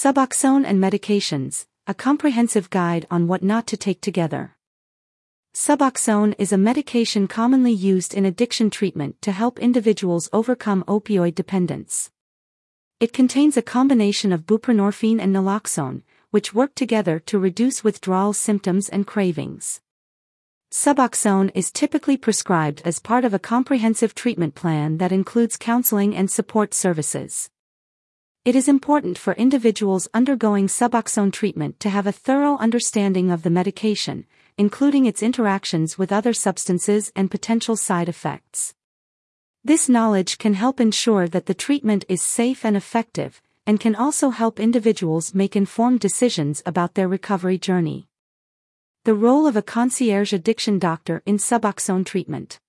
Suboxone and Medications, a comprehensive guide on what not to take together. Suboxone is a medication commonly used in addiction treatment to help individuals overcome opioid dependence. It contains a combination of buprenorphine and naloxone, which work together to reduce withdrawal symptoms and cravings. Suboxone is typically prescribed as part of a comprehensive treatment plan that includes counseling and support services. It is important for individuals undergoing Suboxone treatment to have a thorough understanding of the medication, including its interactions with other substances and potential side effects. This knowledge can help ensure that the treatment is safe and effective, and can also help individuals make informed decisions about their recovery journey. The role of a concierge addiction doctor in Suboxone treatment.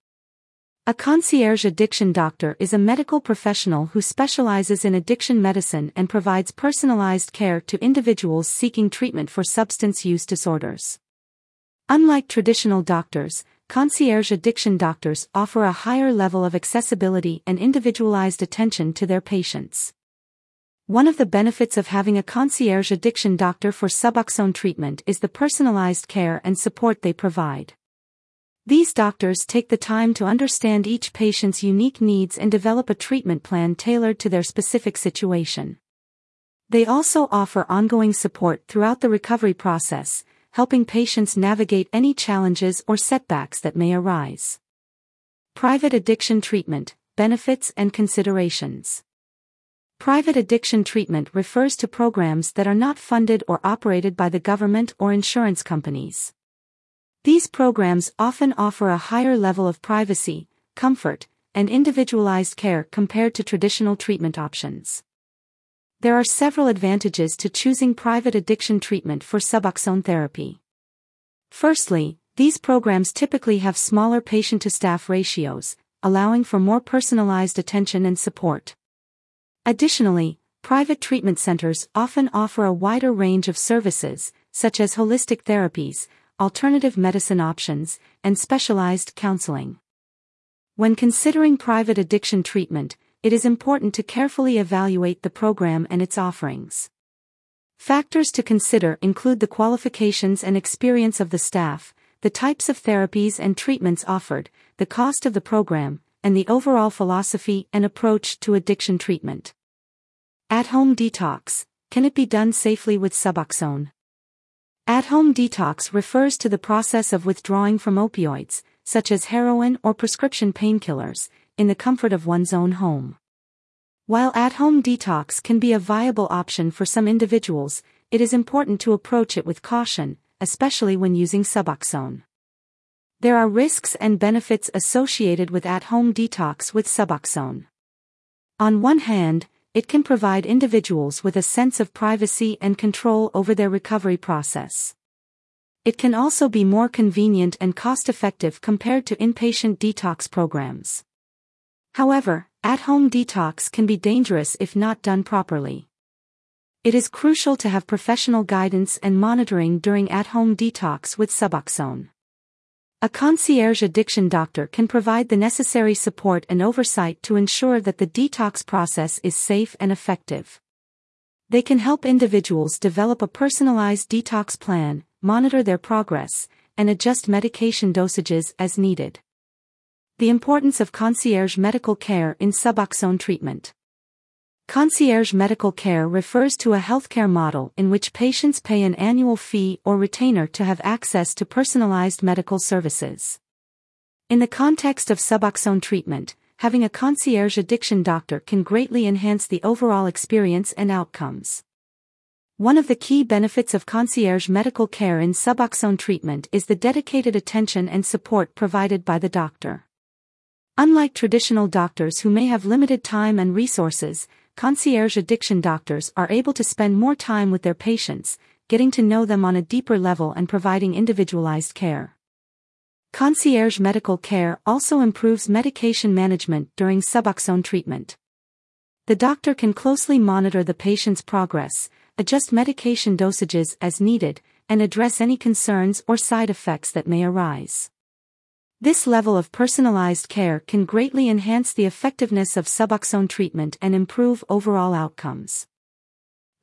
A concierge addiction doctor is a medical professional who specializes in addiction medicine and provides personalized care to individuals seeking treatment for substance use disorders. Unlike traditional doctors, concierge addiction doctors offer a higher level of accessibility and individualized attention to their patients. One of the benefits of having a concierge addiction doctor for Suboxone treatment is the personalized care and support they provide. These doctors take the time to understand each patient's unique needs and develop a treatment plan tailored to their specific situation. They also offer ongoing support throughout the recovery process, helping patients navigate any challenges or setbacks that may arise. Private addiction treatment, benefits and considerations. Private addiction treatment refers to programs that are not funded or operated by the government or insurance companies. These programs often offer a higher level of privacy, comfort, and individualized care compared to traditional treatment options. There are several advantages to choosing private addiction treatment for Suboxone therapy. Firstly, these programs typically have smaller patient to staff ratios, allowing for more personalized attention and support. Additionally, private treatment centers often offer a wider range of services, such as holistic therapies, alternative medicine options, and specialized counseling. When considering private addiction treatment, it is important to carefully evaluate the program and its offerings. Factors to consider include the qualifications and experience of the staff, the types of therapies and treatments offered, the cost of the program, and the overall philosophy and approach to addiction treatment. At home detox can it be done safely with Suboxone? At-home detox refers to the process of withdrawing from opioids, such as heroin or prescription painkillers, in the comfort of one's own home. While at-home detox can be a viable option for some individuals, it is important to approach it with caution, especially when using Suboxone. There are risks and benefits associated with at-home detox with Suboxone. On one hand, it can provide individuals with a sense of privacy and control over their recovery process. It can also be more convenient and cost-effective compared to inpatient detox programs. However, at-home detox can be dangerous if not done properly. It is crucial to have professional guidance and monitoring during at-home detox with Suboxone. A concierge addiction doctor can provide the necessary support and oversight to ensure that the detox process is safe and effective. They can help individuals develop a personalized detox plan, monitor their progress, and adjust medication dosages as needed. The importance of concierge medical care in Suboxone treatment. Concierge medical care refers to a healthcare model in which patients pay an annual fee or retainer to have access to personalized medical services. In the context of Suboxone treatment, having a concierge addiction doctor can greatly enhance the overall experience and outcomes. One of the key benefits of concierge medical care in Suboxone treatment is the dedicated attention and support provided by the doctor. Unlike traditional doctors who may have limited time and resources, concierge addiction doctors are able to spend more time with their patients, getting to know them on a deeper level and providing individualized care. Concierge medical care also improves medication management during Suboxone treatment. The doctor can closely monitor the patient's progress, adjust medication dosages as needed, and address any concerns or side effects that may arise. This level of personalized care can greatly enhance the effectiveness of Suboxone treatment and improve overall outcomes.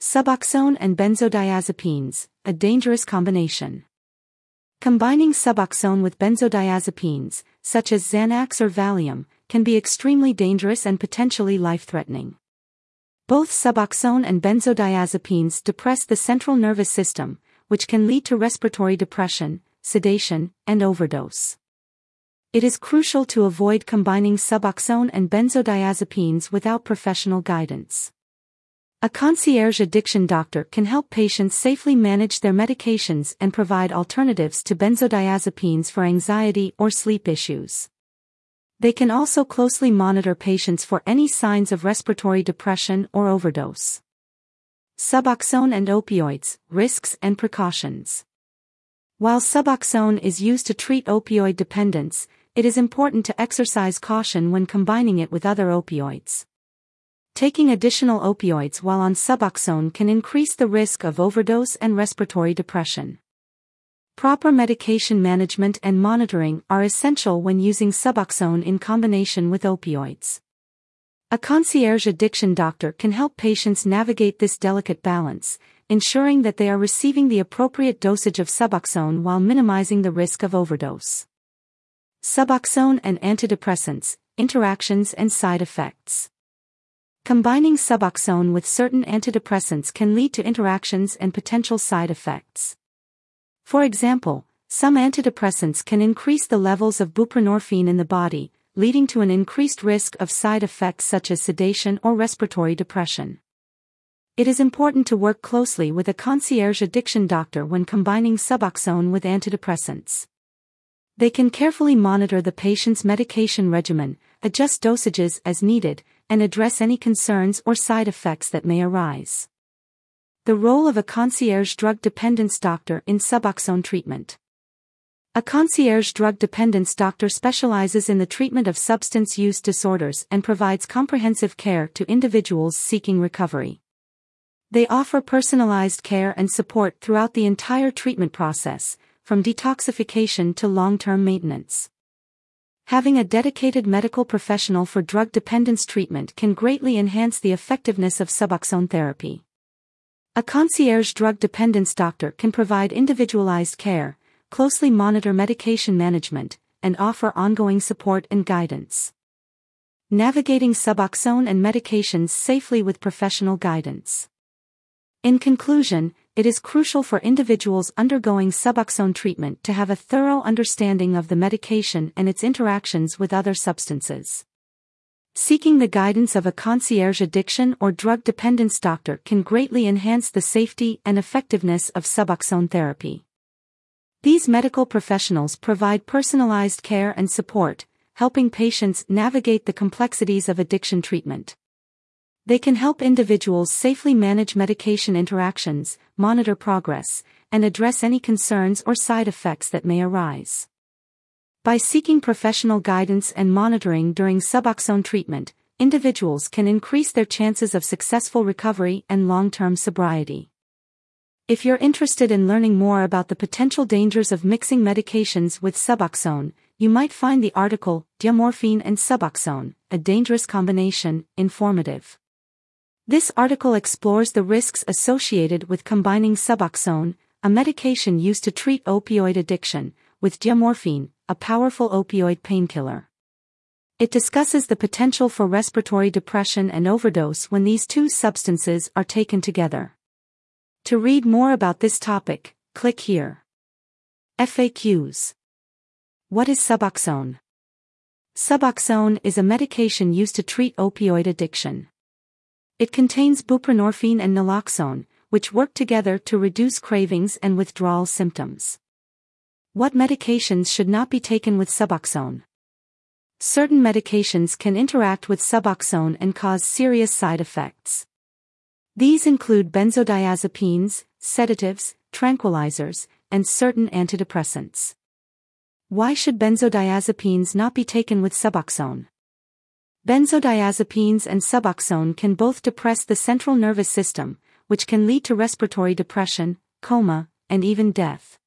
Suboxone and benzodiazepines, a dangerous combination. Combining Suboxone with benzodiazepines, such as Xanax or Valium, can be extremely dangerous and potentially life-threatening. Both Suboxone and benzodiazepines depress the central nervous system, which can lead to respiratory depression, sedation, and overdose. It is crucial to avoid combining Suboxone and benzodiazepines without professional guidance. A concierge addiction doctor can help patients safely manage their medications and provide alternatives to benzodiazepines for anxiety or sleep issues. They can also closely monitor patients for any signs of respiratory depression or overdose. Suboxone and opioids, risks and precautions. While Suboxone is used to treat opioid dependence, it is important to exercise caution when combining it with other opioids. Taking additional opioids while on Suboxone can increase the risk of overdose and respiratory depression. Proper medication management and monitoring are essential when using Suboxone in combination with opioids. A concierge addiction doctor can help patients navigate this delicate balance, ensuring that they are receiving the appropriate dosage of Suboxone while minimizing the risk of overdose. Suboxone and antidepressants, interactions and side effects. Combining Suboxone with certain antidepressants can lead to interactions and potential side effects. For example, some antidepressants can increase the levels of buprenorphine in the body, leading to an increased risk of side effects such as sedation or respiratory depression. It is important to work closely with a concierge addiction doctor when combining Suboxone with antidepressants. They can carefully monitor the patient's medication regimen, adjust dosages as needed, and address any concerns or side effects that may arise. The role of a concierge drug dependence doctor in Suboxone treatment. A concierge drug dependence doctor specializes in the treatment of substance use disorders and provides comprehensive care to individuals seeking recovery. They offer personalized care and support throughout the entire treatment process, from detoxification to long-term maintenance. Having a dedicated medical professional for drug dependence treatment can greatly enhance the effectiveness of Suboxone therapy. A concierge drug dependence doctor can provide individualized care, closely monitor medication management, and offer ongoing support and guidance. Navigating Suboxone and medications safely with professional guidance. In conclusion, it is crucial for individuals undergoing Suboxone treatment to have a thorough understanding of the medication and its interactions with other substances. Seeking the guidance of a concierge addiction or drug dependence doctor can greatly enhance the safety and effectiveness of Suboxone therapy. These medical professionals provide personalized care and support, helping patients navigate the complexities of addiction treatment. They can help individuals safely manage medication interactions, monitor progress, and address any concerns or side effects that may arise. By seeking professional guidance and monitoring during Suboxone treatment, individuals can increase their chances of successful recovery and long-term sobriety. If you're interested in learning more about the potential dangers of mixing medications with Suboxone, you might find the article, Diamorphine and Suboxone, a dangerous combination, informative. This article explores the risks associated with combining Suboxone, a medication used to treat opioid addiction, with diamorphine, a powerful opioid painkiller. It discusses the potential for respiratory depression and overdose when these two substances are taken together. To read more about this topic, click here. FAQs. What is Suboxone? Suboxone is a medication used to treat opioid addiction. It contains buprenorphine and naloxone, which work together to reduce cravings and withdrawal symptoms. What medications should not be taken with Suboxone? Certain medications can interact with Suboxone and cause serious side effects. These include benzodiazepines, sedatives, tranquilizers, and certain antidepressants. Why should benzodiazepines not be taken with Suboxone? Benzodiazepines and Suboxone can both depress the central nervous system, which can lead to respiratory depression, coma, and even death.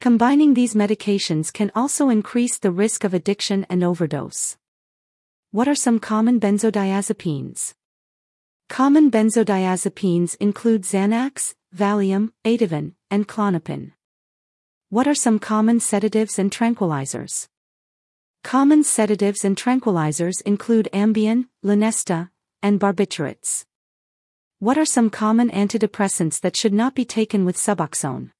Combining these medications can also increase the risk of addiction and overdose. What are some common benzodiazepines? Common benzodiazepines include Xanax, Valium, Ativan, and Klonopin. What are some common sedatives and tranquilizers? Common sedatives and tranquilizers include Ambien, Lunesta, and barbiturates. What are some common antidepressants that should not be taken with Suboxone?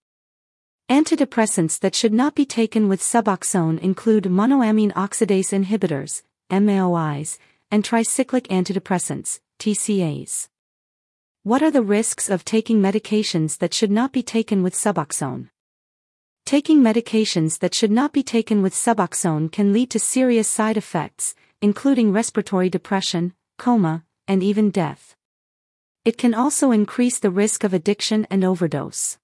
Antidepressants that should not be taken with Suboxone include monoamine oxidase inhibitors, MAOIs, and tricyclic antidepressants, TCAs. What are the risks of taking medications that should not be taken with Suboxone? Taking medications that should not be taken with Suboxone can lead to serious side effects, including respiratory depression, coma, and even death. It can also increase the risk of addiction and overdose.